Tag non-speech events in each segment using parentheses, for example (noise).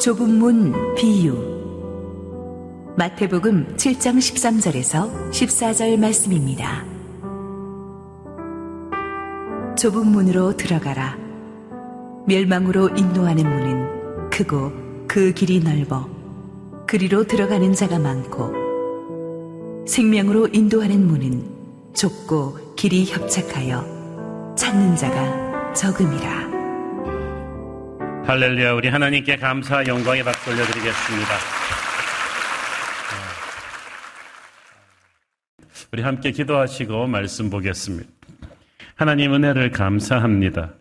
좁은 문 비유 마태복음 7장 13절에서 14절 말씀입니다. 좁은 문으로 들어가라. 멸망으로 인도하는 문은 크고 그 길이 넓어 그리로 들어가는 자가 많고 생명으로 인도하는 문은 좁고 길이 협착하여 찾는 자가 적음이라. 할렐루야 우리 하나님께 감사 영광의 박수 올려드리겠습니다. 우리 함께 기도하시고 말씀 보겠습니다. 하나님 은혜를 감사합니다.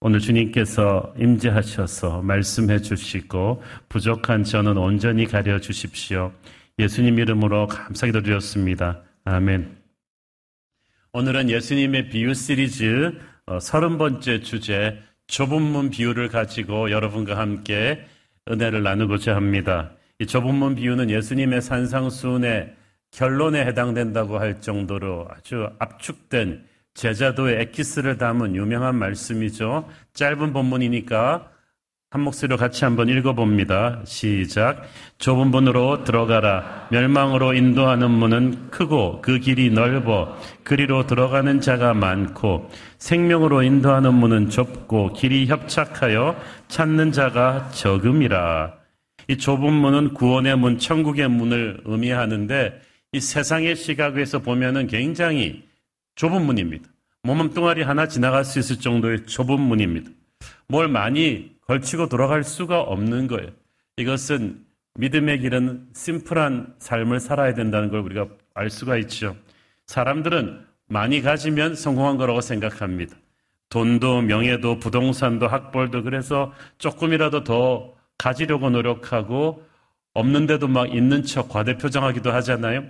오늘 주님께서 임재하셔서 말씀해 주시고 부족한 저는 온전히 가려 주십시오. 예수님 이름으로 감사기도 드렸습니다. 아멘. 오늘은 예수님의 비유 시리즈 어, 서른 번째 주제 좁은 문 비유를 가지고 여러분과 함께 은혜를 나누고자 합니다. 이 좁은 문 비유는 예수님의 산상수훈의 결론에 해당된다고 할 정도로 아주 압축된 제자도의 엑기스를 담은 유명한 말씀이죠. 짧은 본문이니까 한 목소리로 같이 한번 읽어봅니다. 시작. 좁은 문으로 들어가라. 멸망으로 인도하는 문은 크고 그 길이 넓어 그리로 들어가는 자가 많고 생명으로 인도하는 문은 좁고 길이 협착하여 찾는 자가 적음이라. 이 좁은 문은 구원의 문, 천국의 문을 의미하는데 이 세상의 시각에서 보면은 굉장히 좁은 문입니다. 몸뚱아리 하나 지나갈 수 있을 정도의 좁은 문입니다. 뭘 많이 걸치고 돌아갈 수가 없는 거예요. 이것은 믿음의 길은 심플한 삶을 살아야 된다는 걸 우리가 알 수가 있죠. 사람들은 많이 가지면 성공한 거라고 생각합니다. 돈도 명예도 부동산도 학벌도 그래서 조금이라도 더 가지려고 노력하고 없는데도 막 있는 척 과대표장하기도 하잖아요.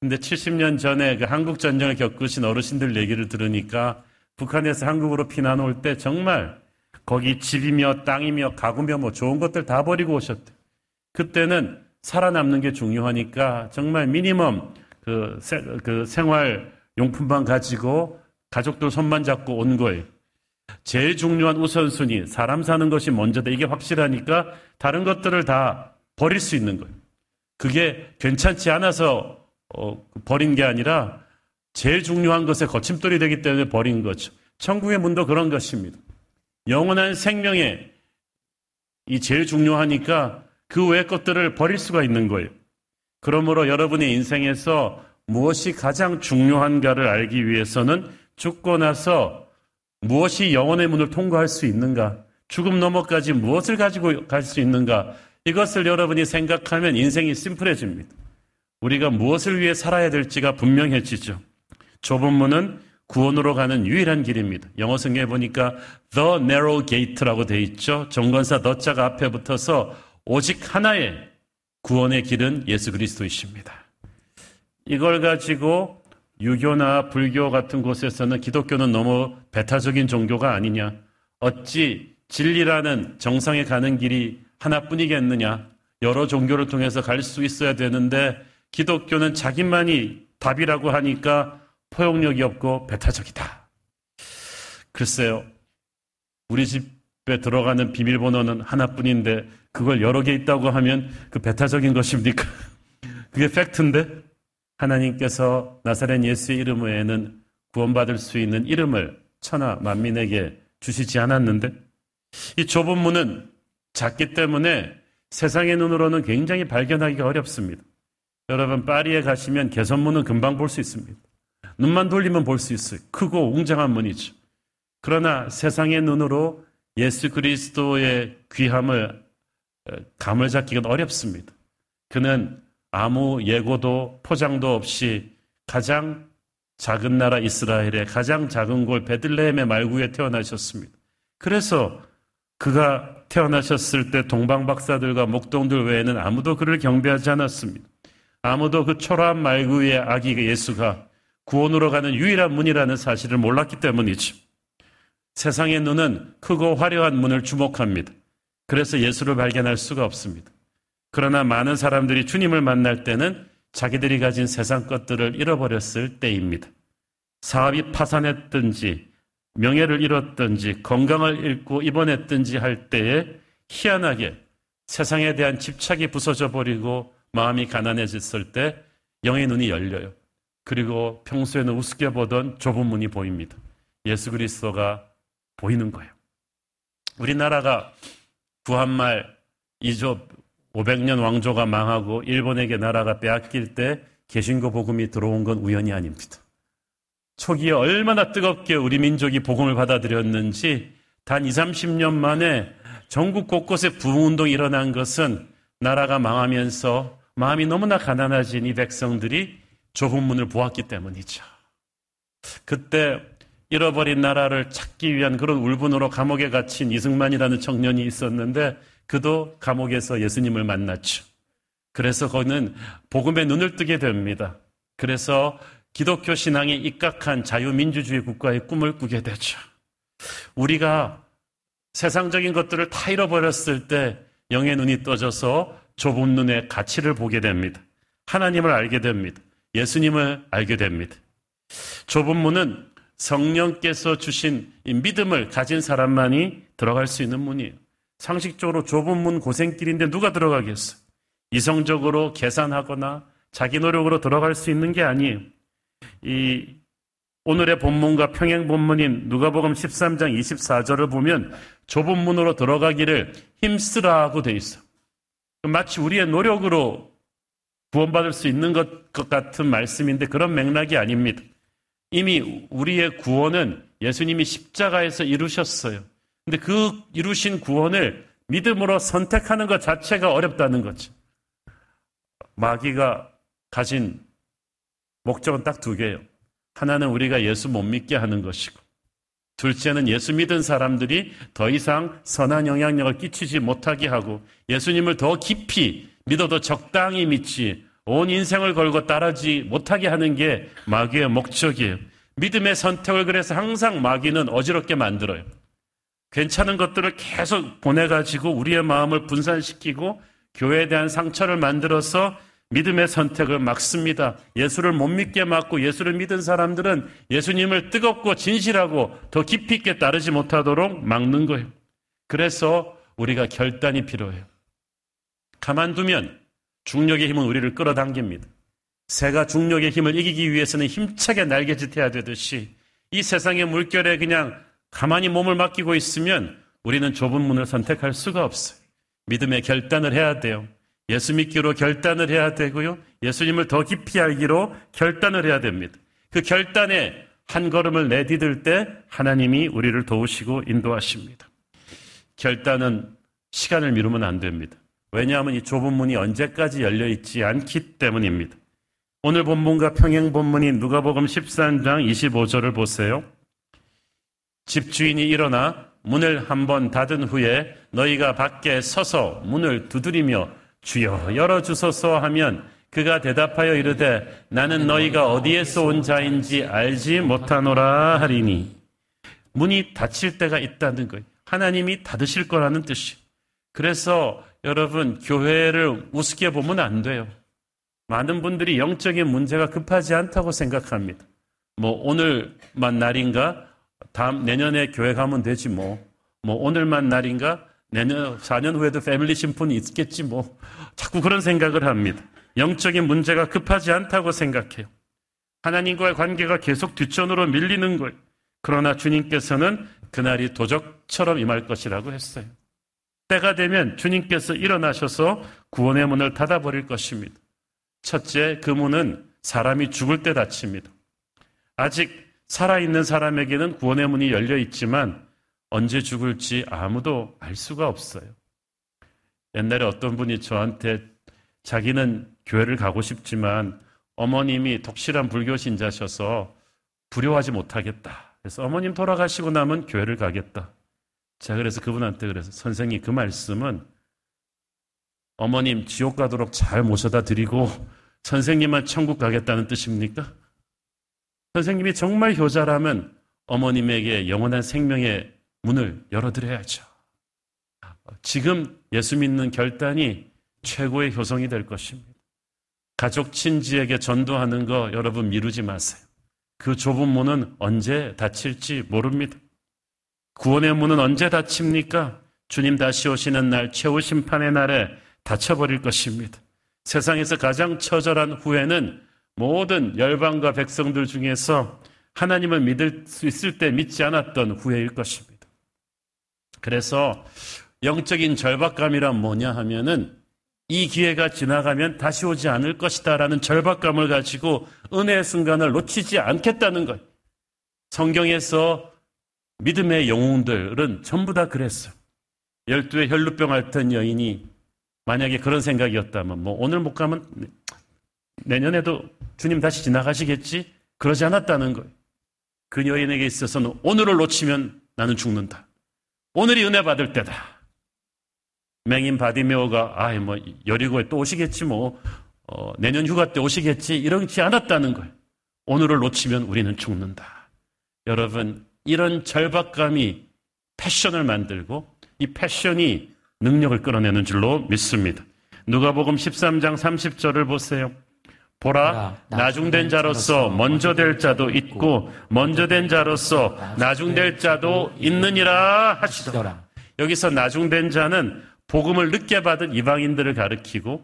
근데 70년 전에 그 한국 전쟁을 겪으신 어르신들 얘기를 들으니까 북한에서 한국으로 피난 올 때 정말 거기 집이며 땅이며 가구며 뭐 좋은 것들 다 버리고 오셨대. 그때는 살아남는 게 중요하니까 정말 미니멈 그, 세, 그 생활 용품만 가지고 가족들 손만 잡고 온 거예요. 제일 중요한 우선순위, 사람 사는 것이 먼저다. 이게 확실하니까 다른 것들을 다 버릴 수 있는 거예요. 그게 괜찮지 않아서 어, 버린 게 아니라 제일 중요한 것에 거침돌이 되기 때문에 버린 거죠. 천국의 문도 그런 것입니다. 영원한 생명에 이 제일 중요하니까 그 외의 것들을 버릴 수가 있는 거예요. 그러므로 여러분의 인생에서 무엇이 가장 중요한가를 알기 위해서는 죽고 나서 무엇이 영원의 문을 통과할 수 있는가, 죽음 너머까지 무엇을 가지고 갈 수 있는가, 이것을 여러분이 생각하면 인생이 심플해집니다. 우리가 무엇을 위해 살아야 될지가 분명해지죠. 좁은 문은 구원으로 가는 유일한 길입니다. 영어 성경에 보니까 the narrow gate라고 돼 있죠. 정관사 the 자가 앞에 붙어서 오직 하나의 구원의 길은 예수 그리스도이십니다. 이걸 가지고 유교나 불교 같은 곳에서는 기독교는 너무 배타적인 종교가 아니냐. 어찌 진리라는 정상에 가는 길이 하나뿐이겠느냐. 여러 종교를 통해서 갈 수 있어야 되는데 기독교는 자기만이 답이라고 하니까 포용력이 없고 배타적이다. 글쎄요. 우리 집에 들어가는 비밀번호는 하나뿐인데 그걸 여러 개 있다고 하면 그 배타적인 것입니까? (laughs) 그게 팩트인데 하나님께서 나사렛 예수의 이름 외에는 구원받을 수 있는 이름을 천하 만민에게 주시지 않았는데 이 좁은 문은 작기 때문에 세상의 눈으로는 굉장히 발견하기가 어렵습니다. 여러분 파리에 가시면 개선문은 금방 볼 수 있습니다. 눈만 돌리면 볼 수 있어요. 크고 웅장한 문이죠. 그러나 세상의 눈으로 예수 그리스도의 귀함을 감을 잡기가 어렵습니다. 그는 아무 예고도 포장도 없이 가장 작은 나라 이스라엘의 가장 작은 골 베들레헴의 말구에 태어나셨습니다. 그래서 그가 태어나셨을 때 동방 박사들과 목동들 외에는 아무도 그를 경배하지 않았습니다. 아무도 그 초라한 말구 위의 아기 예수가 구원으로 가는 유일한 문이라는 사실을 몰랐기 때문이죠. 세상의 눈은 크고 화려한 문을 주목합니다. 그래서 예수를 발견할 수가 없습니다. 그러나 많은 사람들이 주님을 만날 때는 자기들이 가진 세상 것들을 잃어버렸을 때입니다. 사업이 파산했든지 명예를 잃었든지 건강을 잃고 입원했든지 할 때에 희한하게 세상에 대한 집착이 부서져 버리고 마음이 가난해졌을 때 영의 눈이 열려요. 그리고 평소에는 우습게 보던 좁은 문이 보입니다. 예수 그리스도가 보이는 거예요. 우리나라가 구한말 이조 500년 왕조가 망하고 일본에게 나라가 빼앗길 때 개신교 복음이 들어온 건 우연이 아닙니다. 초기에 얼마나 뜨겁게 우리 민족이 복음을 받아들였는지 단 2, 30년 만에 전국 곳곳에 부흥운동이 일어난 것은 나라가 망하면서 마음이 너무나 가난해진 이 백성들이 좁은 문을 보았기 때문이죠. 그때 잃어버린 나라를 찾기 위한 그런 울분으로 감옥에 갇힌 이승만이라는 청년이 있었는데 그도 감옥에서 예수님을 만났죠. 그래서 그는 복음의 눈을 뜨게 됩니다. 그래서 기독교 신앙에 입각한 자유민주주의 국가의 꿈을 꾸게 되죠. 우리가 세상적인 것들을 다 잃어버렸을 때 영의 눈이 떠져서 좁은 눈의 가치를 보게 됩니다. 하나님을 알게 됩니다. 예수님을 알게 됩니다. 좁은 문은 성령께서 주신 믿음을 가진 사람만이 들어갈 수 있는 문이에요. 상식적으로 좁은 문 고생길인데 누가 들어가겠어? 이성적으로 계산하거나 자기 노력으로 들어갈 수 있는 게 아니에요. 이 오늘의 본문과 평행 본문인 누가복음 13장 24절을 보면 좁은 문으로 들어가기를 힘쓰라고 돼 있어. 마치 우리의 노력으로 구원받을 수 있는 것, 것 같은 말씀인데 그런 맥락이 아닙니다. 이미 우리의 구원은 예수님이 십자가에서 이루셨어요. 근데 그 이루신 구원을 믿음으로 선택하는 것 자체가 어렵다는 거죠. 마귀가 가진 목적은 딱 두 개예요. 하나는 우리가 예수 못 믿게 하는 것이고, 둘째는 예수 믿은 사람들이 더 이상 선한 영향력을 끼치지 못하게 하고, 예수님을 더 깊이 믿어도 적당히 믿지, 온 인생을 걸고 따르지 못하게 하는 게 마귀의 목적이에요. 믿음의 선택을 그래서 항상 마귀는 어지럽게 만들어요. 괜찮은 것들을 계속 보내가지고 우리의 마음을 분산시키고 교회에 대한 상처를 만들어서 믿음의 선택을 막습니다. 예수를 못 믿게 막고 예수를 믿은 사람들은 예수님을 뜨겁고 진실하고 더 깊이 있게 따르지 못하도록 막는 거예요. 그래서 우리가 결단이 필요해요. 가만두면 중력의 힘은 우리를 끌어당깁니다. 새가 중력의 힘을 이기기 위해서는 힘차게 날개짓해야 되듯이 이 세상의 물결에 그냥 가만히 몸을 맡기고 있으면 우리는 좁은 문을 선택할 수가 없어요. 믿음의 결단을 해야 돼요. 예수 믿기로 결단을 해야 되고요. 예수님을 더 깊이 알기로 결단을 해야 됩니다. 그 결단에 한 걸음을 내디딜 때 하나님이 우리를 도우시고 인도하십니다. 결단은 시간을 미루면 안 됩니다. 왜냐하면 이 좁은 문이 언제까지 열려 있지 않기 때문입니다. 오늘 본문과 평행 본문인 누가복음 13장 25절을 보세요. 집주인이 일어나 문을 한번 닫은 후에 너희가 밖에 서서 문을 두드리며 주여 열어 주소서 하면 그가 대답하여 이르되 나는 너희가 어디에서 온 자인지 알지 못하노라 하리니 문이 닫힐 때가 있다는 거예요. 하나님이 닫으실 거라는 뜻이. 그래서 여러분 교회를 우습게 보면 안 돼요. 많은 분들이 영적인 문제가 급하지 않다고 생각합니다. 뭐 오늘만 날인가 다음 내년에 교회 가면 되지 뭐. 뭐 오늘만 날인가 내년 4년 후에도 패밀리 심폰이 있겠지 뭐. 자꾸 그런 생각을 합니다. 영적인 문제가 급하지 않다고 생각해요. 하나님과의 관계가 계속 뒷전으로 밀리는 거예요. 그러나 주님께서는 그날이 도적처럼 임할 것이라고 했어요. 때가 되면 주님께서 일어나셔서 구원의 문을 닫아버릴 것입니다. 첫째, 그 문은 사람이 죽을 때 닫힙니다. 아직 살아있는 사람에게는 구원의 문이 열려 있지만 언제 죽을지 아무도 알 수가 없어요. 옛날에 어떤 분이 저한테 자기는 교회를 가고 싶지만 어머님이 독실한 불교 신자셔서 불효하지 못하겠다. 그래서 어머님 돌아가시고 나면 교회를 가겠다. 제가 그래서 그분한테 그래서 선생님 그 말씀은 어머님 지옥 가도록 잘 모셔다 드리고 선생님만 천국 가겠다는 뜻입니까? 선생님이 정말 효자라면 어머님에게 영원한 생명의 문을 열어드려야죠. 지금 예수 믿는 결단이 최고의 효성이 될 것입니다. 가족 친지에게 전도하는 거 여러분 미루지 마세요. 그 좁은 문은 언제 닫힐지 모릅니다. 구원의 문은 언제 닫힙니까? 주님 다시 오시는 날 최후 심판의 날에 닫혀버릴 것입니다. 세상에서 가장 처절한 후회는 모든 열방과 백성들 중에서 하나님을 믿을 수 있을 때 믿지 않았던 후회일 것입니다. 그래서 영적인 절박감이란 뭐냐 하면은 이 기회가 지나가면 다시 오지 않을 것이다라는 절박감을 가지고 은혜의 순간을 놓치지 않겠다는 것. 성경에서 믿음의 영웅들은 전부 다 그랬어요. 열두의 혈루병 앓던 여인이 만약에 그런 생각이었다면 뭐 오늘 못 가면 내년에도 주님 다시 지나가시겠지? 그러지 않았다는 거예요. 그 여인에게 있어서는 오늘을 놓치면 나는 죽는다. 오늘이 은혜 받을 때다. 맹인 바디메오가 아이 뭐 여리고에 또 오시겠지 뭐 어, 내년 휴가 때 오시겠지 이러지 않았다는 거예요. 오늘을 놓치면 우리는 죽는다. 여러분 이런 절박감이 패션을 만들고 이 패션이 능력을 끌어내는 줄로 믿습니다. 누가복음 13장 30절을 보세요. 보라, 나중된 자로서 먼저 될 자도 있고, 먼저 된 자로서 나중될 자도 있느니라 하시더라. 여기서 나중된 자는 복음을 늦게 받은 이방인들을 가리키고,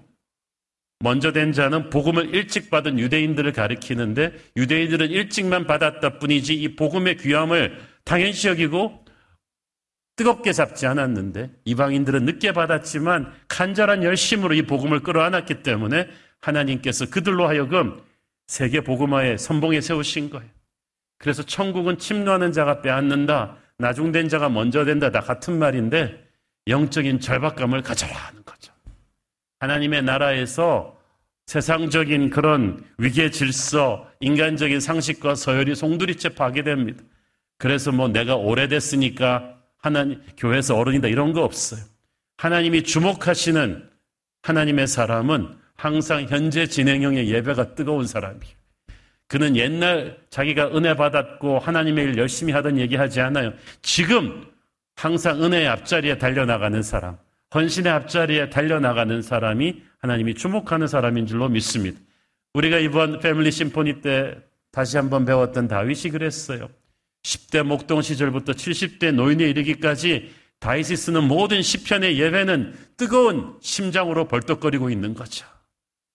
먼저 된 자는 복음을 일찍 받은 유대인들을 가리키는데, 유대인들은 일찍만 받았다 뿐이지 이 복음의 귀함을 당연시 여기고 뜨겁게 잡지 않았는데, 이방인들은 늦게 받았지만 간절한 열심으로 이 복음을 끌어안았기 때문에 하나님께서 그들로 하여금 세계 복음화의 선봉에 세우신 거예요. 그래서 천국은 침노하는 자가 빼앗는다. 나중된 자가 먼저 된다. 다 같은 말인데 영적인 절박감을 가져라 하는 거죠. 하나님의 나라에서 세상적인 그런 위계 질서, 인간적인 상식과 서열이 송두리째 파괴됩니다. 그래서 뭐 내가 오래됐으니까 하나님 교회에서 어른이다 이런 거 없어요. 하나님이 주목하시는 하나님의 사람은 항상 현재 진행형의 예배가 뜨거운 사람이에요. 그는 옛날 자기가 은혜 받았고 하나님의 일 열심히 하던 얘기 하지 않아요. 지금 항상 은혜의 앞자리에 달려나가는 사람, 헌신의 앞자리에 달려나가는 사람이 하나님이 주목하는 사람인 줄로 믿습니다. 우리가 이번 패밀리 심포니 때 다시 한번 배웠던 다윗이 그랬어요. 10대 목동 시절부터 70대 노인에 이르기까지 다윗이 쓰는 모든 시편의 예배는 뜨거운 심장으로 벌떡거리고 있는 거죠.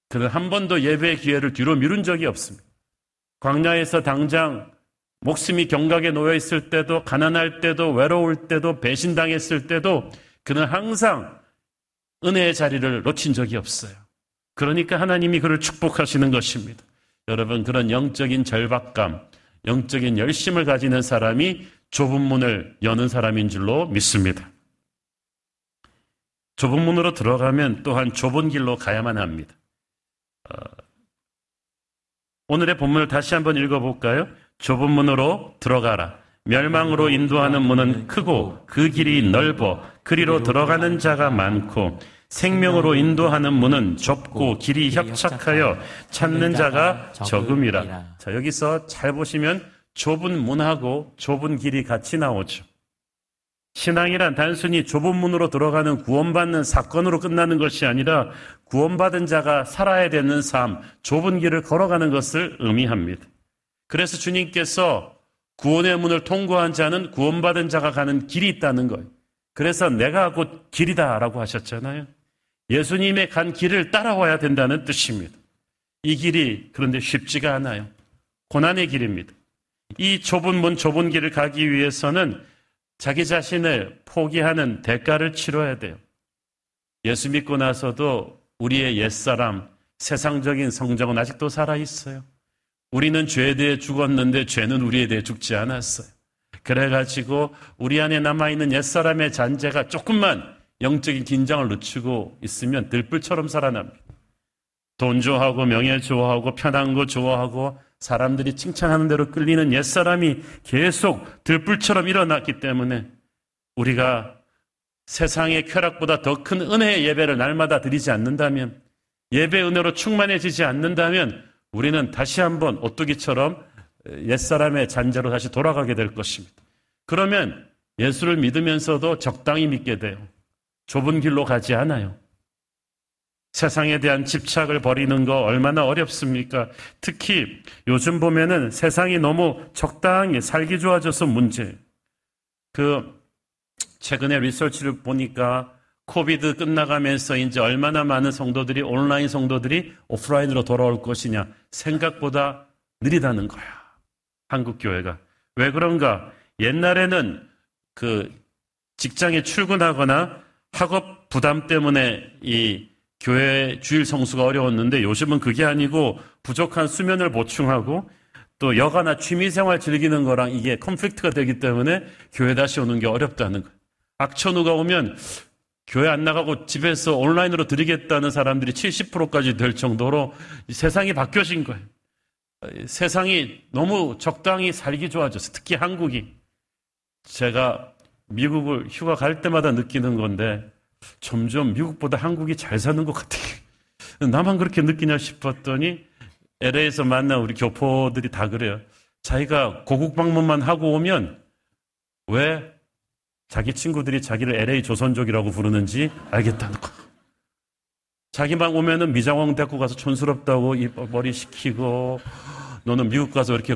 그는 한 번도 예배의 기회를 뒤로 미룬 적이 없습니다. 광야에서 당장 목숨이 경각에 놓여 있을 때도 가난할 때도 외로울 때도 배신당했을 때도 그는 항상 은혜의 자리를 놓친 적이 없어요. 그러니까 하나님이 그를 축복하시는 것입니다. 여러분 그런 영적인 절박감, 영적인 열심을 가지는 사람이 좁은 문을 여는 사람인 줄로 믿습니다. 좁은 문으로 들어가면 또한 좁은 길로 가야만 합니다. 어, 오늘의 본문을 다시 한번 읽어볼까요? 좁은 문으로 들어가라. 멸망으로 인도하는 문은 크고 그 길이 넓어 그리로 들어가는 자가 많고 생명으로 인도하는 문은 좁고 길이 협착하여 찾는 자가 적음이라. 자, 여기서 잘 보시면 좁은 문하고 좁은 길이 같이 나오죠. 신앙이란 단순히 좁은 문으로 들어가는 구원받는 사건으로 끝나는 것이 아니라 구원받은 자가 살아야 되는 삶, 좁은 길을 걸어가는 것을 의미합니다. 그래서 주님께서 구원의 문을 통과한 자는 구원받은 자가 가는 길이 있다는 거예요. 그래서 내가 곧 길이다라고 하셨잖아요. 예수님의 간 길을 따라와야 된다는 뜻입니다. 이 길이 그런데 쉽지가 않아요. 고난의 길입니다. 이 좁은 문, 좁은 길을 가기 위해서는 자기 자신을 포기하는 대가를 치러야 돼요. 예수 믿고 나서도 우리의 옛사람, 세상적인 성정은 아직도 살아있어요. 우리는 죄에 대해 죽었는데 죄는 우리에 대해 죽지 않았어요. 그래가지고 우리 안에 남아있는 옛사람의 잔재가 조금만 영적인 긴장을 늦추고 있으면 들불처럼 살아납니다. 돈 좋아하고 명예 좋아하고 편한 거 좋아하고 사람들이 칭찬하는 대로 끌리는 옛사람이 계속 들불처럼 일어났기 때문에 우리가 세상의 쾌락보다 더 큰 은혜의 예배를 날마다 드리지 않는다면 예배 은혜로 충만해지지 않는다면 우리는 다시 한번 오뚜기처럼 옛사람의 잔재로 다시 돌아가게 될 것입니다. 그러면 예수를 믿으면서도 적당히 믿게 돼요. 좁은 길로 가지 않아요. 세상에 대한 집착을 버리는 거 얼마나 어렵습니까? 특히 요즘 보면은 세상이 너무 적당히 살기 좋아져서 문제. 그 최근에 리서치를 보니까 코비드 끝나가면서 이제 얼마나 많은 성도들이 온라인 성도들이 오프라인으로 돌아올 것이냐 생각보다 느리다는 거야. 한국 교회가. 왜 그런가? 옛날에는 그 직장에 출근하거나 학업 부담 때문에 이 교회 주일 성수가 어려웠는데 요즘은 그게 아니고 부족한 수면을 보충하고 또 여가나 취미 생활 즐기는 거랑 이게 컨플릭트가 되기 때문에 교회 다시 오는 게 어렵다는 거예요. 악천후가 오면 교회 안 나가고 집에서 온라인으로 드리겠다는 사람들이 70%까지 될 정도로 세상이 바뀌어진 거예요. 세상이 너무 적당히 살기 좋아졌어요. 특히 한국이. 제가 미국을 휴가 갈 때마다 느끼는 건데 점점 미국보다 한국이 잘 사는 것 같아요. 나만 그렇게 느끼냐 싶었더니 LA에서 만난 우리 교포들이 다 그래요. 자기가 고국 방문만 하고 오면 왜 자기 친구들이 자기를 LA 조선족이라고 부르는지 알겠다는 거. 자기만 오면은 미장원 데리고 가서 촌스럽다고 머리 식히고 너는 미국 가서 이렇게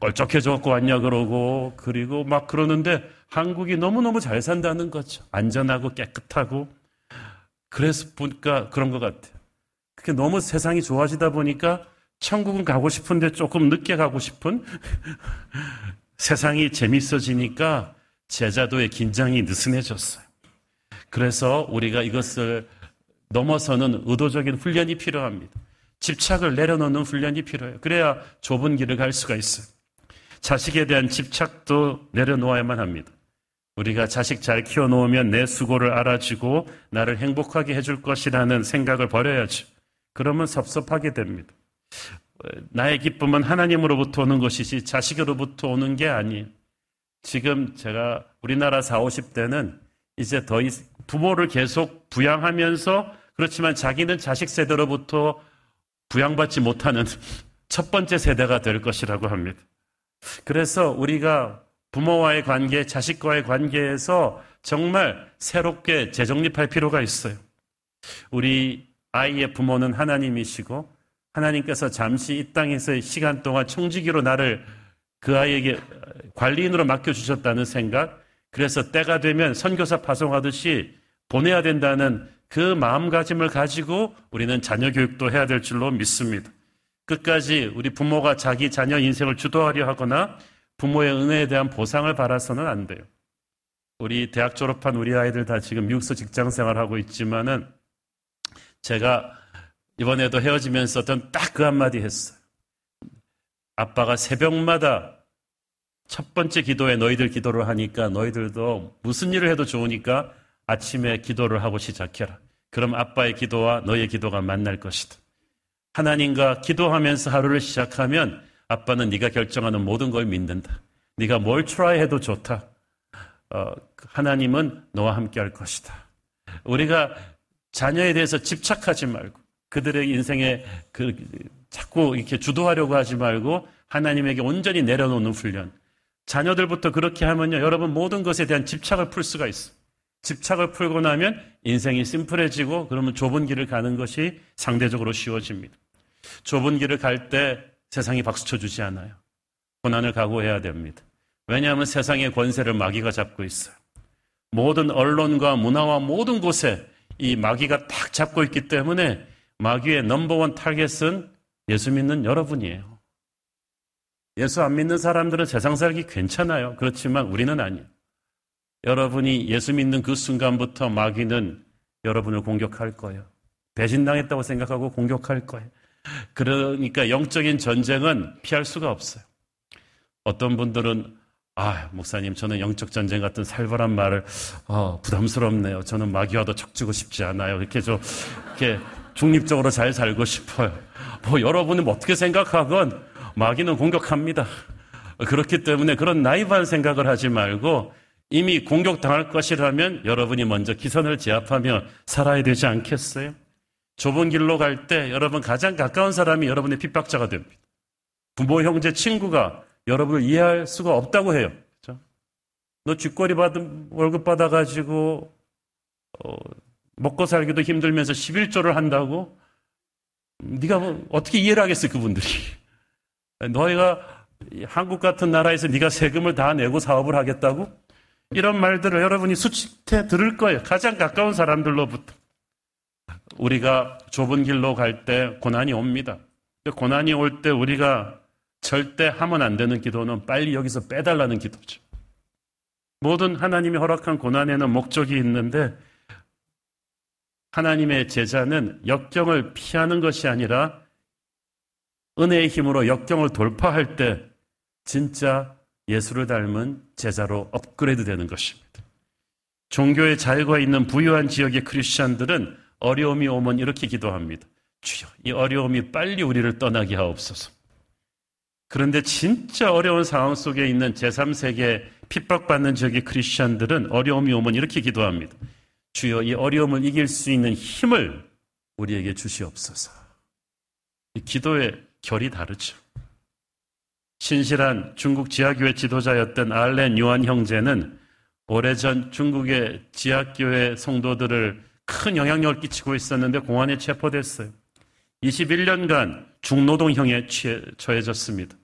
껄쩍해져 갖고 왔냐 그러고 그리고 막 그러는데 한국이 너무너무 잘 산다는 거죠. 안전하고 깨끗하고 그래서 보니까 그런 것 같아요. 그게 너무 세상이 좋아지다 보니까 천국은 가고 싶은데 조금 늦게 가고 싶은 (laughs) 세상이 재밌어지니까 제자도의 긴장이 느슨해졌어요. 그래서 우리가 이것을 넘어서는 의도적인 훈련이 필요합니다. 집착을 내려놓는 훈련이 필요해요. 그래야 좁은 길을 갈 수가 있어요. 자식에 대한 집착도 내려놓아야만 합니다. 우리가 자식 잘 키워놓으면 내 수고를 알아주고 나를 행복하게 해줄 것이라는 생각을 버려야죠. 그러면 섭섭하게 됩니다. 나의 기쁨은 하나님으로부터 오는 것이지 자식으로부터 오는 게 아니에요. 지금 제가 우리나라 4, 50대는 이제 더 부모를 계속 부양하면서 그렇지만 자기는 자식 세대로부터 부양받지 못하는 (laughs) 첫 번째 세대가 될 것이라고 합니다. 그래서 우리가 부모와의 관계, 자식과의 관계에서 정말 새롭게 재정립할 필요가 있어요. 우리 아이의 부모는 하나님이시고 하나님께서 잠시 이 땅에서의 시간 동안 청지기로 나를 그 아이에게 관리인으로 맡겨주셨다는 생각, 그래서 때가 되면 선교사 파송하듯이 보내야 된다는 그 마음가짐을 가지고 우리는 자녀 교육도 해야 될 줄로 믿습니다. 끝까지 우리 부모가 자기 자녀 인생을 주도하려 하거나 부모의 은혜에 대한 보상을 바라서는 안 돼요. 우리 대학 졸업한 우리 아이들 다 지금 미국서 직장 생활하고 있지만은 제가 이번에도 헤어지면서 딱그 한마디 했어요. 아빠가 새벽마다 첫 번째 기도에 너희들 기도를 하니까 너희들도 무슨 일을 해도 좋으니까 아침에 기도를 하고 시작해라. 그럼 아빠의 기도와 너의 기도가 만날 것이다. 하나님과 기도하면서 하루를 시작하면 아빠는 네가 결정하는 모든 걸 믿는다. 네가 뭘 try해도 좋다. 어, 하나님은 너와 함께 할 것이다. 우리가 자녀에 대해서 집착하지 말고 그들의 인생에 그 자꾸 이렇게 주도하려고 하지 말고 하나님에게 온전히 내려놓는 훈련. 자녀들부터 그렇게 하면요, 여러분 모든 것에 대한 집착을 풀 수가 있어요. 집착을 풀고 나면 인생이 심플해지고 그러면 좁은 길을 가는 것이 상대적으로 쉬워집니다. 좁은 길을 갈 때 세상이 박수 쳐 주지 않아요. 고난을 각오해야 됩니다. 왜냐하면 세상의 권세를 마귀가 잡고 있어요. 모든 언론과 문화와 모든 곳에 이 마귀가 딱 잡고 있기 때문에 마귀의 넘버원 타겟은 예수 믿는 여러분이에요. 예수 안 믿는 사람들은 세상 살기 괜찮아요. 그렇지만 우리는 아니에요. 여러분이 예수 믿는 그 순간부터 마귀는 여러분을 공격할 거예요. 배신당했다고 생각하고 공격할 거예요. 그러니까 영적인 전쟁은 피할 수가 없어요. 어떤 분들은 아, 목사님, 저는 영적 전쟁 같은 살벌한 말을 어, 부담스럽네요. 저는 마귀와도 척지고 싶지 않아요. 이렇게 좀 이렇게 중립적으로 잘 살고 싶어요. 뭐 여러분은 뭐 어떻게 생각하건 마귀는 공격합니다. 그렇기 때문에 그런 나이브한 생각을 하지 말고 이미 공격당할 것이라면 여러분이 먼저 기선을 제압하며 살아야 되지 않겠어요? 좁은 길로 갈 때 여러분 가장 가까운 사람이 여러분의 핍박자가 됩니다. 부모, 형제, 친구가 여러분을 이해할 수가 없다고 해요. 그렇죠? 너 쥐꼬리 받은 월급 받아가지고 어, 먹고 살기도 힘들면서 11조를 한다고? 네가 뭐 어떻게 이해를 하겠어요, 그분들이. 너희가 한국 같은 나라에서 네가 세금을 다 내고 사업을 하겠다고? 이런 말들을 여러분이 수치해 들을 거예요. 가장 가까운 사람들로부터. 우리가 좁은 길로 갈 때 고난이 옵니다. 고난이 올 때 우리가 절대 하면 안 되는 기도는 빨리 여기서 빼달라는 기도죠. 모든 하나님이 허락한 고난에는 목적이 있는데 하나님의 제자는 역경을 피하는 것이 아니라 은혜의 힘으로 역경을 돌파할 때 진짜 예수를 닮은 제자로 업그레이드 되는 것입니다. 종교의 자유가 있는 부유한 지역의 크리스천들은 어려움이 오면 이렇게 기도합니다. 주여, 이 어려움이 빨리 우리를 떠나게 하옵소서. 그런데 진짜 어려운 상황 속에 있는 제3세계 핍박받는 지역의 크리스천들은 어려움이 오면 이렇게 기도합니다. 주여, 이 어려움을 이길 수 있는 힘을 우리에게 주시옵소서. 기도의 결이 다르죠. 신실한 중국 지하교회 지도자였던 알렌 유한 형제는 오래전 중국의 지하교회 성도들을 큰 영향력을 끼치고 있었는데 공안에 체포됐어요. 21년간 중노동형에 처해졌습니다.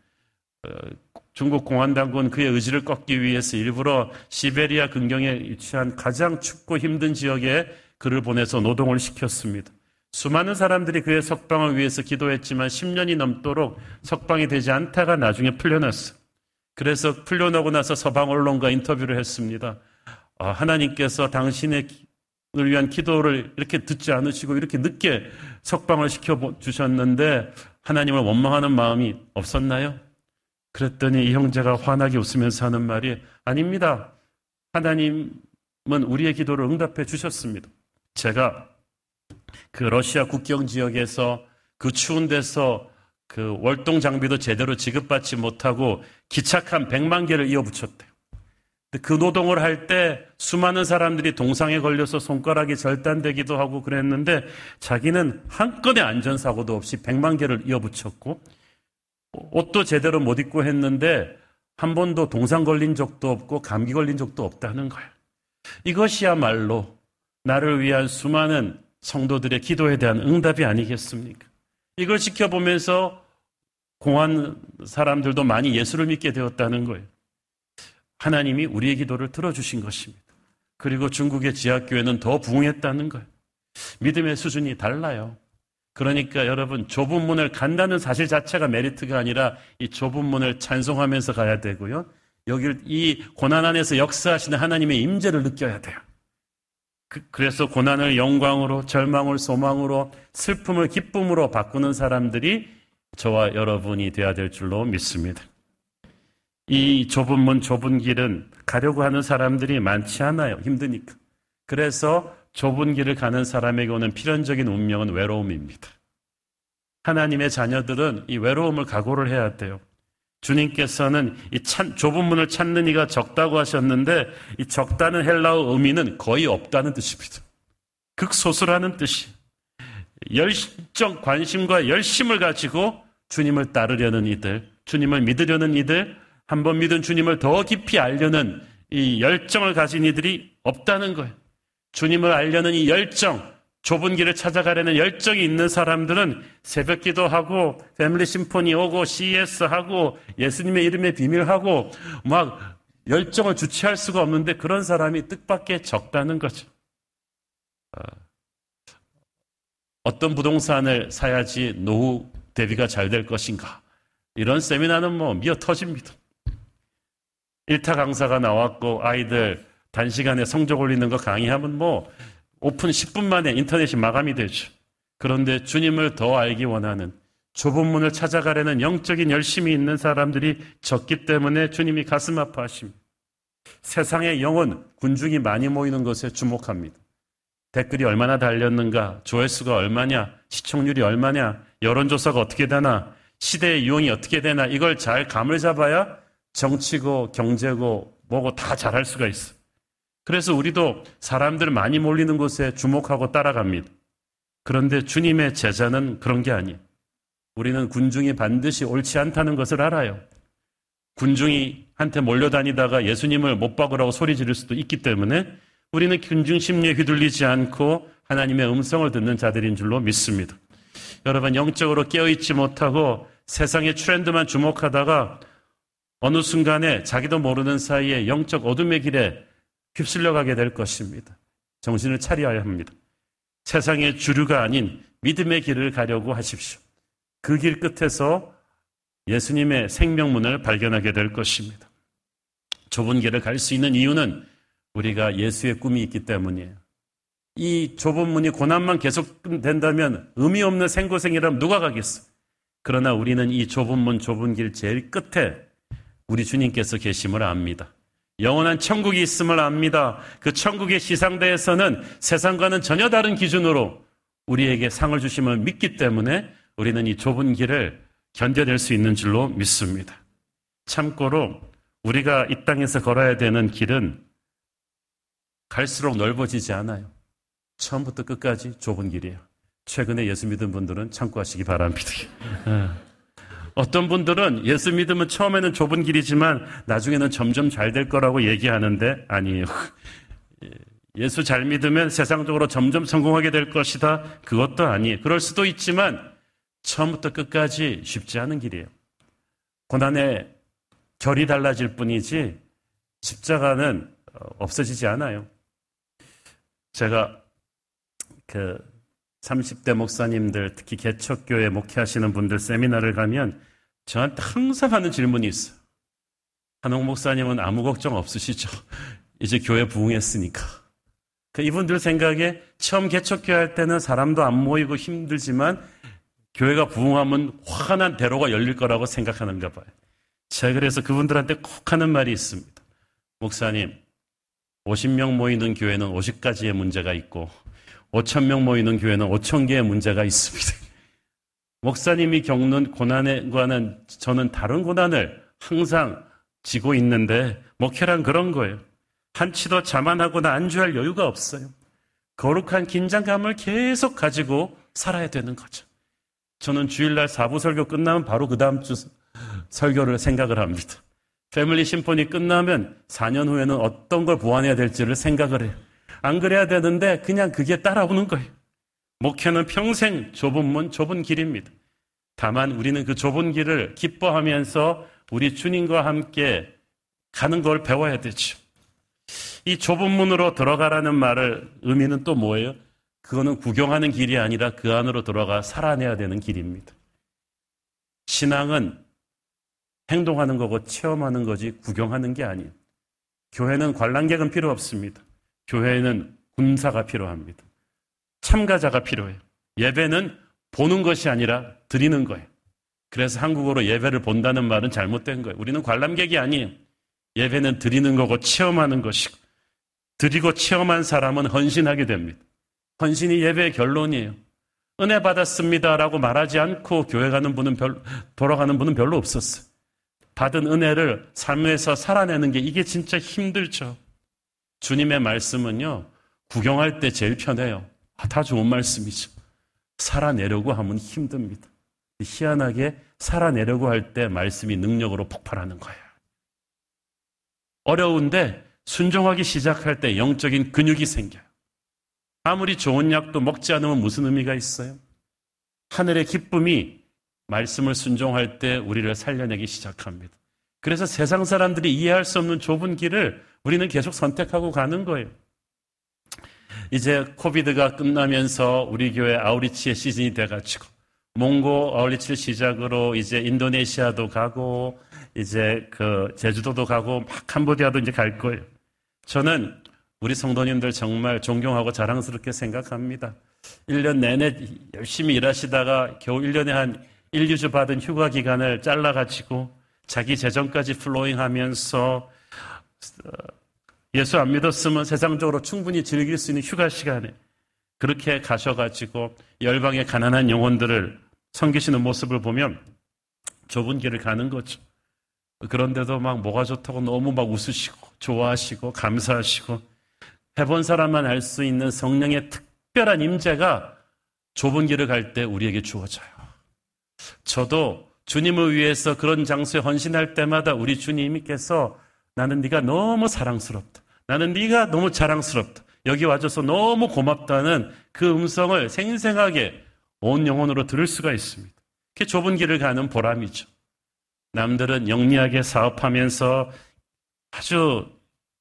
어, 중국 공안당국은 그의 의지를 꺾기 위해서 일부러 시베리아 근경에 위치한 가장 춥고 힘든 지역에 그를 보내서 노동을 시켰습니다. 수많은 사람들이 그의 석방을 위해서 기도했지만 10년이 넘도록 석방이 되지 않다가 나중에 풀려났어. 그래서 풀려나고 나서 서방 언론과 인터뷰를 했습니다. 아, 하나님께서 당신의 을 위한 기도를 이렇게 듣지 않으시고 이렇게 늦게 석방을 시켜 주셨는데 하나님을 원망하는 마음이 없었나요? 그랬더니 이 형제가 환하게 웃으면서 하는 말이 아닙니다. 하나님은 우리의 기도를 응답해 주셨습니다. 제가 그 러시아 국경 지역에서 그 추운 데서 그 월동 장비도 제대로 지급받지 못하고 기착한 100만 개를 이어 붙였대요. 그 노동을 할 때 수많은 사람들이 동상에 걸려서 손가락이 절단되기도 하고 그랬는데 자기는 한 건의 안전사고도 없이 100만 개를 이어 붙였고 옷도 제대로 못 입고 했는데 한 번도 동상 걸린 적도 없고 감기 걸린 적도 없다는 거예요. 이것이야말로 나를 위한 수많은 성도들의 기도에 대한 응답이 아니겠습니까? 이걸 지켜보면서 공한 사람들도 많이 예수를 믿게 되었다는 거예요. 하나님이 우리의 기도를 들어주신 것입니다. 그리고 중국의 지하교회는 더 부흥했다는 거예요. 믿음의 수준이 달라요. 그러니까 여러분 좁은 문을 간다는 사실 자체가 메리트가 아니라 이 좁은 문을 찬송하면서 가야 되고요. 여기를 이 고난 안에서 역사하시는 하나님의 임재를 느껴야 돼요. 그, 래서 고난을 영광으로 절망을 소망으로 슬픔을 기쁨으로 바꾸는 사람들이 저와 여러분이 되어야 될 줄로 믿습니다. 이 좁은 문, 좁은 길은 가려고 하는 사람들이 많지 않아요. 힘드니까. 그래서 좁은 길을 가는 사람에게 오는 필연적인 운명은 외로움입니다. 하나님의 자녀들은 이 외로움을 각오를 해야 돼요. 주님께서는 이 찬, 좁은 문을 찾는 이가 적다고 하셨는데 이 적다는 헬라어 의미는 거의 없다는 뜻입니다. 극소수라는 뜻이. 열정, 관심과 열심을 가지고 주님을 따르려는 이들, 주님을 믿으려는 이들, 한번 믿은 주님을 더 깊이 알려는 이 열정을 가진 이들이 없다는 거예요. 주님을 알려는 이 열정, 좁은 길을 찾아가려는 열정이 있는 사람들은 새벽 기도하고 패밀리 심포니 오고 CES 하고 예수님의 이름의 비밀하고 막 열정을 주체할 수가 없는데 그런 사람이 뜻밖의 적다는 거죠. 어, 어떤 부동산을 사야지 노후 대비가 잘 될 것인가. 이런 세미나는 뭐 미어 터집니다. 일타 강사가 나왔고 아이들 단시간에 성적 올리는 거 강의하면 뭐 오픈 10분 만에 인터넷이 마감이 되죠. 그런데 주님을 더 알기 원하는 좁은 문을 찾아가려는 영적인 열심이 있는 사람들이 적기 때문에 주님이 가슴 아파하십니다. 세상의 영혼, 군중이 많이 모이는 것에 주목합니다. 댓글이 얼마나 달렸는가, 조회수가 얼마냐, 시청률이 얼마냐, 여론조사가 어떻게 되나, 시대의 유형이 어떻게 되나, 이걸 잘 감을 잡아야 정치고 경제고 뭐고 다 잘할 수가 있어. 그래서 우리도 사람들 많이 몰리는 곳에 주목하고 따라갑니다. 그런데 주님의 제자는 그런 게 아니에요. 우리는 군중이 반드시 옳지 않다는 것을 알아요. 군중이 한테 몰려다니다가 예수님을 못 박으라고 소리 지를 수도 있기 때문에 우리는 군중 심리에 휘둘리지 않고 하나님의 음성을 듣는 자들인 줄로 믿습니다. 여러분 영적으로 깨어있지 못하고 세상의 트렌드만 주목하다가 어느 순간에 자기도 모르는 사이에 영적 어둠의 길에 휩쓸려 가게 될 것입니다. 정신을 차려야 합니다. 세상의 주류가 아닌 믿음의 길을 가려고 하십시오. 그 길 끝에서 예수님의 생명문을 발견하게 될 것입니다. 좁은 길을 갈 수 있는 이유는 우리가 예수의 꿈이 있기 때문이에요. 이 좁은 문이 고난만 계속된다면 의미 없는 생고생이라면 누가 가겠어? 그러나 우리는 이 좁은 문, 좁은 길 제일 끝에 우리 주님께서 계심을 압니다. 영원한 천국이 있음을 압니다. 그 천국의 시상대에서는 세상과는 전혀 다른 기준으로 우리에게 상을 주심을 믿기 때문에 우리는 이 좁은 길을 견뎌낼 수 있는 줄로 믿습니다. 참고로 우리가 이 땅에서 걸어야 되는 길은 갈수록 넓어지지 않아요. 처음부터 끝까지 좁은 길이에요. 최근에 예수 믿은 분들은 참고하시기 바랍니다. 예. 어떤 분들은 예수 믿으면 처음에는 좁은 길이지만 나중에는 점점 잘 될 거라고 얘기하는데 아니에요. 예. (laughs) 예수 잘 믿으면 세상적으로 점점 성공하게 될 것이다. 그것도 아니에요. 그럴 수도 있지만 처음부터 끝까지 쉽지 않은 길이에요. 고난의 결이 달라질 뿐이지 십자가는 어, 없어지지 않아요. 제가 그 30대 목사님들, 특히 개척교회 목회하시는 분들 세미나를 가면 저한테 항상 하는 질문이 있어요. 한옥 목사님은 아무 걱정 없으시죠? 이제 교회 부흥했으니까. 그 이분들 생각에 처음 개척교회 할 때는 사람도 안 모이고 힘들지만 교회가 부흥하면 환한 대로가 열릴 거라고 생각하는가 봐요. 제가 그래서 그분들한테 꼭 하는 말이 있습니다. 목사님, 50명 모이는 교회는 50가지의 문제가 있고 5천명 모이는 교회는 5천 개의 문제가 있습니다. (laughs) 목사님이 겪는 고난과는 저는 다른 고난을 항상 지고 있는데 목회란 그런 거예요. 한치도 자만하거나 안주할 여유가 없어요. 거룩한 긴장감을 계속 가지고 살아야 되는 거죠. 저는 주일날 사부 설교 끝나면 바로 그 다음 주 설교를 생각을 합니다. 패밀리 심포니 끝나면 4년 후에는 어떤 걸 보완해야 될지를 생각을 해요. 안 그래야 되는데 그냥 그게 따라오는 거예요. 목회는 평생 좁은 문, 좁은 길입니다. 다만 우리는 그 좁은 길을 기뻐하면서 우리 주님과 함께 가는 걸 배워야 되죠. 이 좁은 문으로 들어가라는 말을 의미는 또 뭐예요? 그거는 구경하는 길이 아니라 그 안으로 들어가 살아내야 되는 길입니다. 신앙은 행동하는 거고 체험하는 거지 구경하는 게 아니에요. 교회는 관람객은 필요 없습니다. 교회에는 군사가 필요합니다. 참가자가 필요해요. 예배는 보는 것이 아니라 드리는 거예요. 그래서 한국어로 예배를 본다는 말은 잘못된 거예요. 우리는 관람객이 아니에요. 예배는 드리는 거고 체험하는 것이고 드리고 체험한 사람은 헌신하게 됩니다. 헌신이 예배의 결론이에요. 은혜 받았습니다라고 말하지 않고 교회 가는 분은 별, 돌아가는 분은 별로 없었어요. 받은 은혜를 삶에서 살아내는 게 이게 진짜 힘들죠. 주님의 말씀은요, 구경할 때 제일 편해요. 아, 다 좋은 말씀이죠. 살아내려고 하면 힘듭니다. 희한하게 살아내려고 할 때 말씀이 능력으로 폭발하는 거예요. 어려운데 순종하기 시작할 때 영적인 근육이 생겨요. 아무리 좋은 약도 먹지 않으면 무슨 의미가 있어요? 하늘의 기쁨이 말씀을 순종할 때 우리를 살려내기 시작합니다. 그래서 세상 사람들이 이해할 수 없는 좁은 길을 우리는 계속 선택하고 가는 거예요. 이제 코비드가 끝나면서 우리 교회 아우리치의 시즌이 돼가지고 몽고 아우리치를 시작으로 이제 인도네시아도 가고 이제 그 제주도도 가고 막 캄보디아도 이제 갈 거예요. 저는 우리 성도님들 정말 존경하고 자랑스럽게 생각합니다. 1년 내내 열심히 일하시다가 겨우 1년에 한 1, 2주 받은 휴가 기간을 잘라가지고 자기 재정까지 플로잉 하면서 어, 예수 안 믿었으면 세상적으로 충분히 즐길 수 있는 휴가 시간에 그렇게 가셔가지고 열방의 가난한 영혼들을 섬기시는 모습을 보면 좁은 길을 가는 거죠. 그런데도 막 뭐가 좋다고 너무 막 웃으시고 좋아하시고 감사하시고 해본 사람만 알 수 있는 성령의 특별한 임재가 좁은 길을 갈 때 우리에게 주어져요. 저도 주님을 위해서 그런 장소에 헌신할 때마다 우리 주님께서 나는 네가 너무 사랑스럽다. 나는 네가 너무 자랑스럽다. 여기 와줘서 너무 고맙다는 그 음성을 생생하게 온 영혼으로 들을 수가 있습니다. 그게 좁은 길을 가는 보람이죠. 남들은 영리하게 사업하면서 아주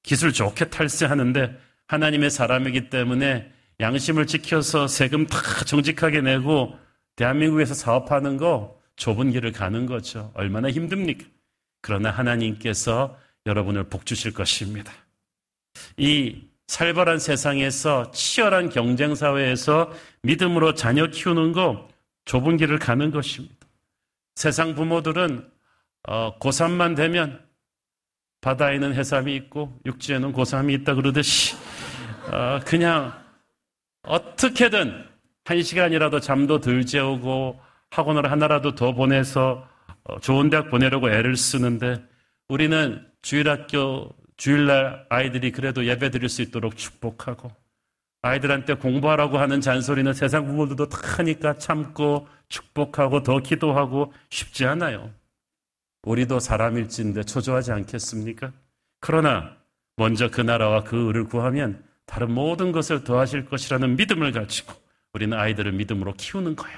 기술 좋게 탈세하는데 하나님의 사람이기 때문에 양심을 지켜서 세금 다 정직하게 내고 대한민국에서 사업하는 거 좁은 길을 가는 거죠. 얼마나 힘듭니까? 그러나 하나님께서 여러분을 복 주실 것입니다. 이 살벌한 세상에서 치열한 경쟁 사회에서 믿음으로 자녀 키우는 거 좁은 길을 가는 것입니다. 세상 부모들은 어, 고3만 되면 바다에는 해삼이 있고 육지에는 고삼이 있다 그러듯이 어, 그냥 어떻게든 한 시간이라도 잠도 덜 재우고 학원을 하나라도 더 보내서 어, 좋은 대학 보내려고 애를 쓰는데 우리는 주일학교 주일날 아이들이 그래도 예배 드릴 수 있도록 축복하고 아이들한테 공부하라고 하는 잔소리는 세상 부모들도 다 하니까 참고 축복하고 더 기도하고 쉽지 않아요. 우리도 사람일진데 초조하지 않겠습니까? 그러나 먼저 그 나라와 그 의를 구하면 다른 모든 것을 더하실 것이라는 믿음을 가지고 우리는 아이들을 믿음으로 키우는 거야.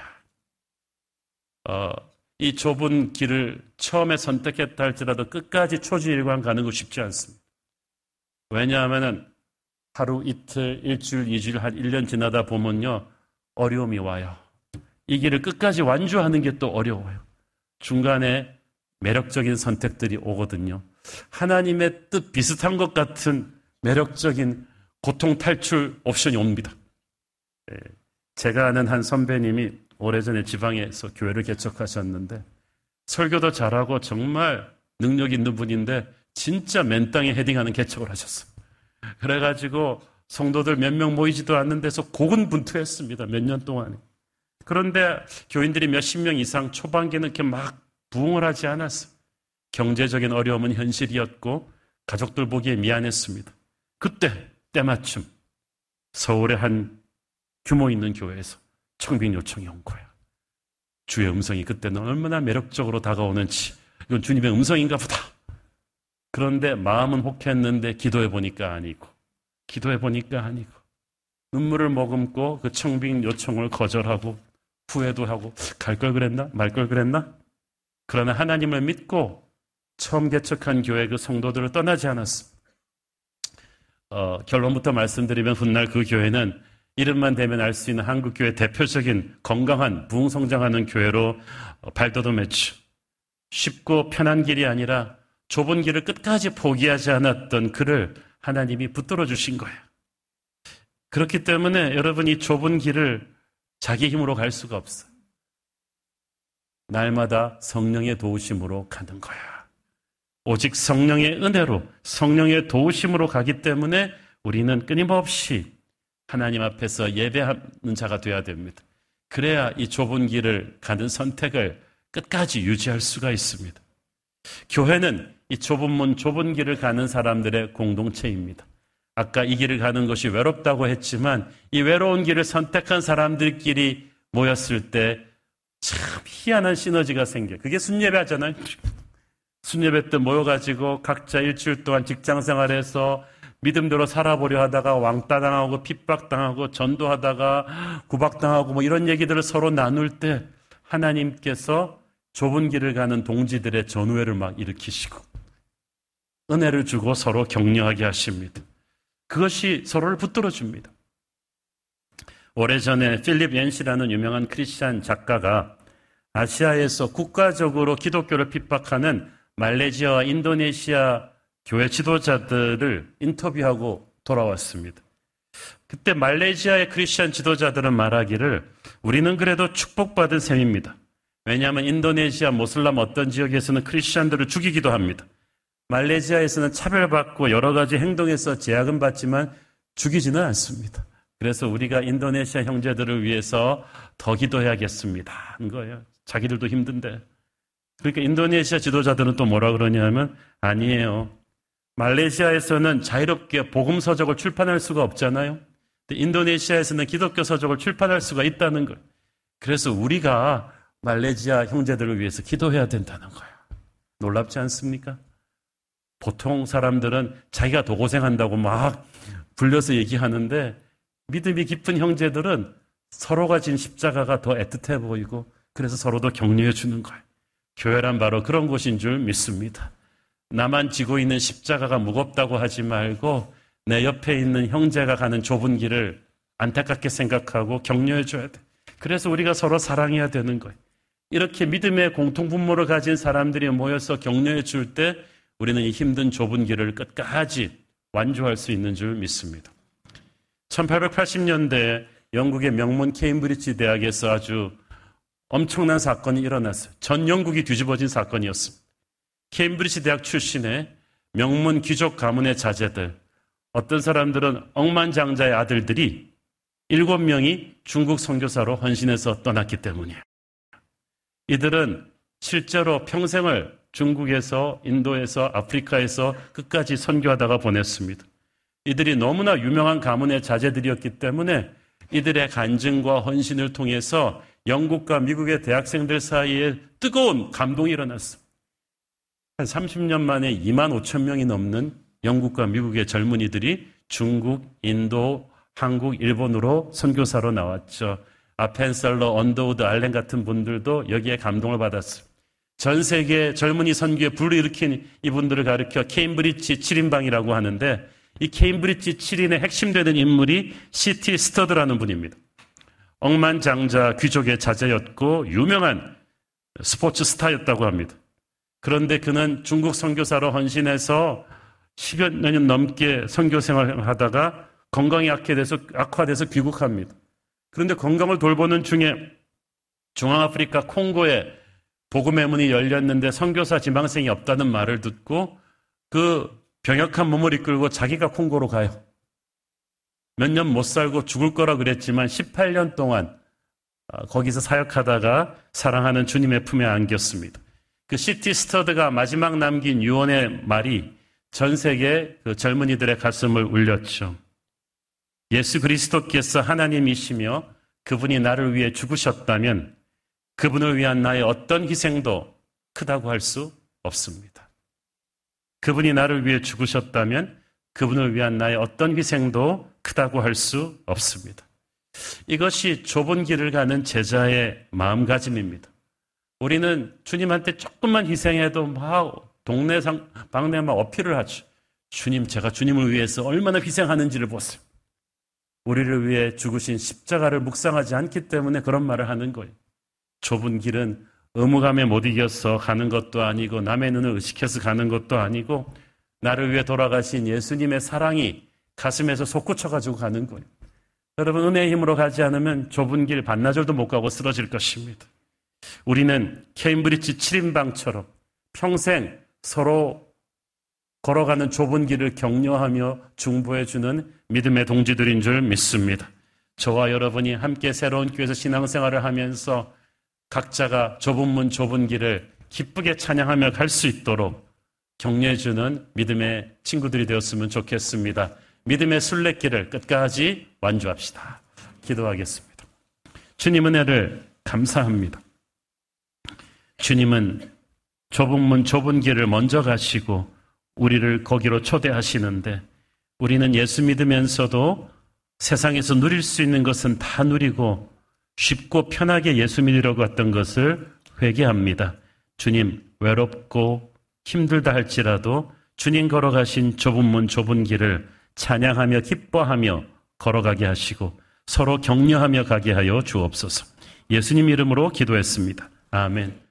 어, 이 좁은 길을 처음에 선택했다 할지라도 끝까지 초지일관 가는 거 쉽지 않습니다. 왜냐하면 하루 이틀, 일주일, 이주일, 한 1년 지나다 보면요. 어려움이 와요. 이 길을 끝까지 완주하는 게 또 어려워요. 중간에 매력적인 선택들이 오거든요. 하나님의 뜻 비슷한 것 같은 매력적인 고통 탈출 옵션이 옵니다. 예, 제가 아는 한 선배님이 오래전에 지방에서 교회를 개척하셨는데 설교도 잘하고 정말 능력 있는 분인데 진짜 맨 땅에 헤딩하는 개척을 하셨어요. 그래가지고 성도들 몇 명 모이지도 않는 데서 고군분투했습니다. 몇 년 동안에. 그런데 교인들이 몇십 명 이상 초반기는 이렇게 막 부흥을 하지 않았어요. 경제적인 어려움은 현실이었고 가족들 보기에 미안했습니다. 그때 때마침 서울의 한 규모 있는 교회에서 청빙 요청이 온 거야. 주의 음성이 그때는 얼마나 매력적으로 다가오는지 이건 주님의 음성인가 보다. 그런데 마음은 혹했는데 기도해 보니까 아니고 기도해 보니까 아니고 눈물을 머금고 그 청빙 요청을 거절하고 후회도 하고 갈 걸 그랬나 말 걸 그랬나 그러나 하나님을 믿고 처음 개척한 교회 그 성도들을 떠나지 않았습니다. 어, 결론부터 말씀드리면 훗날 그 교회는 이름만 대면 알 수 있는 한국 교회 대표적인 건강한 부흥성장하는 교회로 어, 발돋움 했죠. 쉽고 편한 길이 아니라 좁은 길을 끝까지 포기하지 않았던 그를 하나님이 붙들어 주신 거예요. 그렇기 때문에 여러분이 좁은 길을 자기 힘으로 갈 수가 없어요. 날마다 성령의 도우심으로 가는 거야. 오직 성령의 은혜로, 성령의 도우심으로 가기 때문에 우리는 끊임없이 하나님 앞에서 예배하는 자가 되어야 됩니다. 그래야 이 좁은 길을 가는 선택을 끝까지 유지할 수가 있습니다. 교회는 이 좁은 문, 좁은 길을 가는 사람들의 공동체입니다. 아까 이 길을 가는 것이 외롭다고 했지만 이 외로운 길을 선택한 사람들끼리 모였을 때 참 희한한 시너지가 생겨. 그게 순예배 하잖아요. 순예배 때 모여가지고 각자 일주일 동안 직장 생활에서 믿음대로 살아보려 하다가 왕따 당하고 핍박 당하고 전도하다가 구박 당하고 뭐 이런 얘기들을 서로 나눌 때 하나님께서 좁은 길을 가는 동지들의 전우회를 막 일으키시고 은혜를 주고 서로 격려하게 하십니다. 그것이 서로를 붙들어 줍니다. 오래전에 필립 옌시라는 유명한 크리스찬 작가가 아시아에서 국가적으로 기독교를 핍박하는 말레이시아와 인도네시아 교회 지도자들을 인터뷰하고 돌아왔습니다. 그때 말레이시아의 크리스천 지도자들은 말하기를 우리는 그래도 축복받은 셈입니다. 왜냐하면 인도네시아 모슬람 어떤 지역에서는 크리스천들을 죽이기도 합니다. 말레이시아에서는 차별받고 여러 가지 행동에서 제약은 받지만 죽이지는 않습니다. 그래서 우리가 인도네시아 형제들을 위해서 더 기도해야겠습니다. 한 거예요. 자기들도 힘든데. 그러니까 인도네시아 지도자들은 또 뭐라 그러냐면 아니에요. 말레이시아에서는 자유롭게 복음 서적을 출판할 수가 없잖아요. 인도네시아에서는 기독교 서적을 출판할 수가 있다는 거예요. 그래서 우리가 말레이시아 형제들을 위해서 기도해야 된다는 거예요. 놀랍지 않습니까? 보통 사람들은 자기가 더 고생한다고 막 불려서 얘기하는데 믿음이 깊은 형제들은 서로가 진 십자가가 더 애틋해 보이고 그래서 서로도 격려해 주는 거예요. 교회란 바로 그런 곳인 줄 믿습니다. 나만 지고 있는 십자가가 무겁다고 하지 말고 내 옆에 있는 형제가 가는 좁은 길을 안타깝게 생각하고 격려해 줘야 돼. 그래서 우리가 서로 사랑해야 되는 거예요. 이렇게 믿음의 공통분모를 가진 사람들이 모여서 격려해 줄 때 우리는 이 힘든 좁은 길을 끝까지 완주할 수 있는 줄 믿습니다. 1880년대 영국의 명문 케임브리지 대학에서 아주 엄청난 사건이 일어났어요. 전 영국이 뒤집어진 사건이었습니다. 케임브리지 대학 출신의 명문 귀족 가문의 자제들, 어떤 사람들은 억만장자의 아들들이 일곱 명이 중국 선교사로 헌신해서 떠났기 때문이에요. 이들은 실제로 평생을 중국에서, 인도에서, 아프리카에서 끝까지 선교하다가 보냈습니다. 이들이 너무나 유명한 가문의 자제들이었기 때문에 이들의 간증과 헌신을 통해서 영국과 미국의 대학생들 사이에 뜨거운 감동이 일어났습니다. 한 30년 만에 2만 5천 명이 넘는 영국과 미국의 젊은이들이 중국, 인도, 한국, 일본으로 선교사로 나왔죠. 아펜젤러, 언더우드, 알렌 같은 분들도 여기에 감동을 받았어요. 전 세계 젊은이 선교에 불러일으킨 이분들을 가리켜 케임브리지 7인방이라고 하는데 이 케임브리지 7인의 핵심 되는 인물이 시티 스터드라는 분입니다. 억만장자 귀족의 자제였고 유명한 스포츠 스타였다고 합니다. 그런데 그는 중국 선교사로 헌신해서 10여 년 넘게 선교 생활을 하다가 건강이 악화돼서, 악화돼서 귀국합니다. 그런데 건강을 돌보는 중에 중앙아프리카 콩고에 복음의 문이 열렸는데 선교사 지망생이 없다는 말을 듣고 그 병약한 몸을 이끌고 자기가 콩고로 가요. 몇 년 못 살고 죽을 거라 그랬지만 18년 동안 아, 거기서 사역하다가 사랑하는 주님의 품에 안겼습니다. 그 시티 스터드가 마지막 남긴 유언의 말이 전 세계 그 젊은이들의 가슴을 울렸죠. 예수 그리스도께서 하나님이시며 그분이 나를 위해 죽으셨다면 그분을 위한 나의 어떤 희생도 크다고 할 수 없습니다. 그분이 나를 위해 죽으셨다면 그분을 위한 나의 어떤 희생도 크다고 할 수 없습니다. 이것이 좁은 길을 가는 제자의 마음가짐입니다. 우리는 주님한테 조금만 희생해도 막 동네 상, 방네 막 어필을 하죠. 주님, 제가 주님을 위해서 얼마나 희생하는지를 보세요. 우리를 위해 죽으신 십자가를 묵상하지 않기 때문에 그런 말을 하는 거예요. 좁은 길은 의무감에 못 이겨서 가는 것도 아니고 남의 눈을 의식해서 가는 것도 아니고 나를 위해 돌아가신 예수님의 사랑이 가슴에서 솟구쳐가지고 가는 거예요. 여러분 은혜의 힘으로 가지 않으면 좁은 길 반나절도 못 가고 쓰러질 것입니다. 우리는 케임브리지 7인방처럼 평생 서로 걸어가는 좁은 길을 격려하며 중보해주는 믿음의 동지들인 줄 믿습니다. 저와 여러분이 함께 새로운 교회에서 신앙생활을 하면서 각자가 좁은 문 좁은 길을 기쁘게 찬양하며 갈 수 있도록 격려해주는 믿음의 친구들이 되었으면 좋겠습니다. 믿음의 순례길을 끝까지 완주합시다. 기도하겠습니다. 주님 은혜를 감사합니다. 주님은 좁은 문 좁은 길을 먼저 가시고 우리를 거기로 초대하시는데 우리는 예수 믿으면서도 세상에서 누릴 수 있는 것은 다 누리고 쉽고 편하게 예수 믿으려고 했던 것을 회개합니다. 주님, 외롭고 힘들다 할지라도 주님 걸어가신 좁은 문 좁은 길을 찬양하며 기뻐하며 걸어가게 하시고 서로 격려하며 가게 하여 주옵소서. 예수님 이름으로 기도했습니다. 아멘.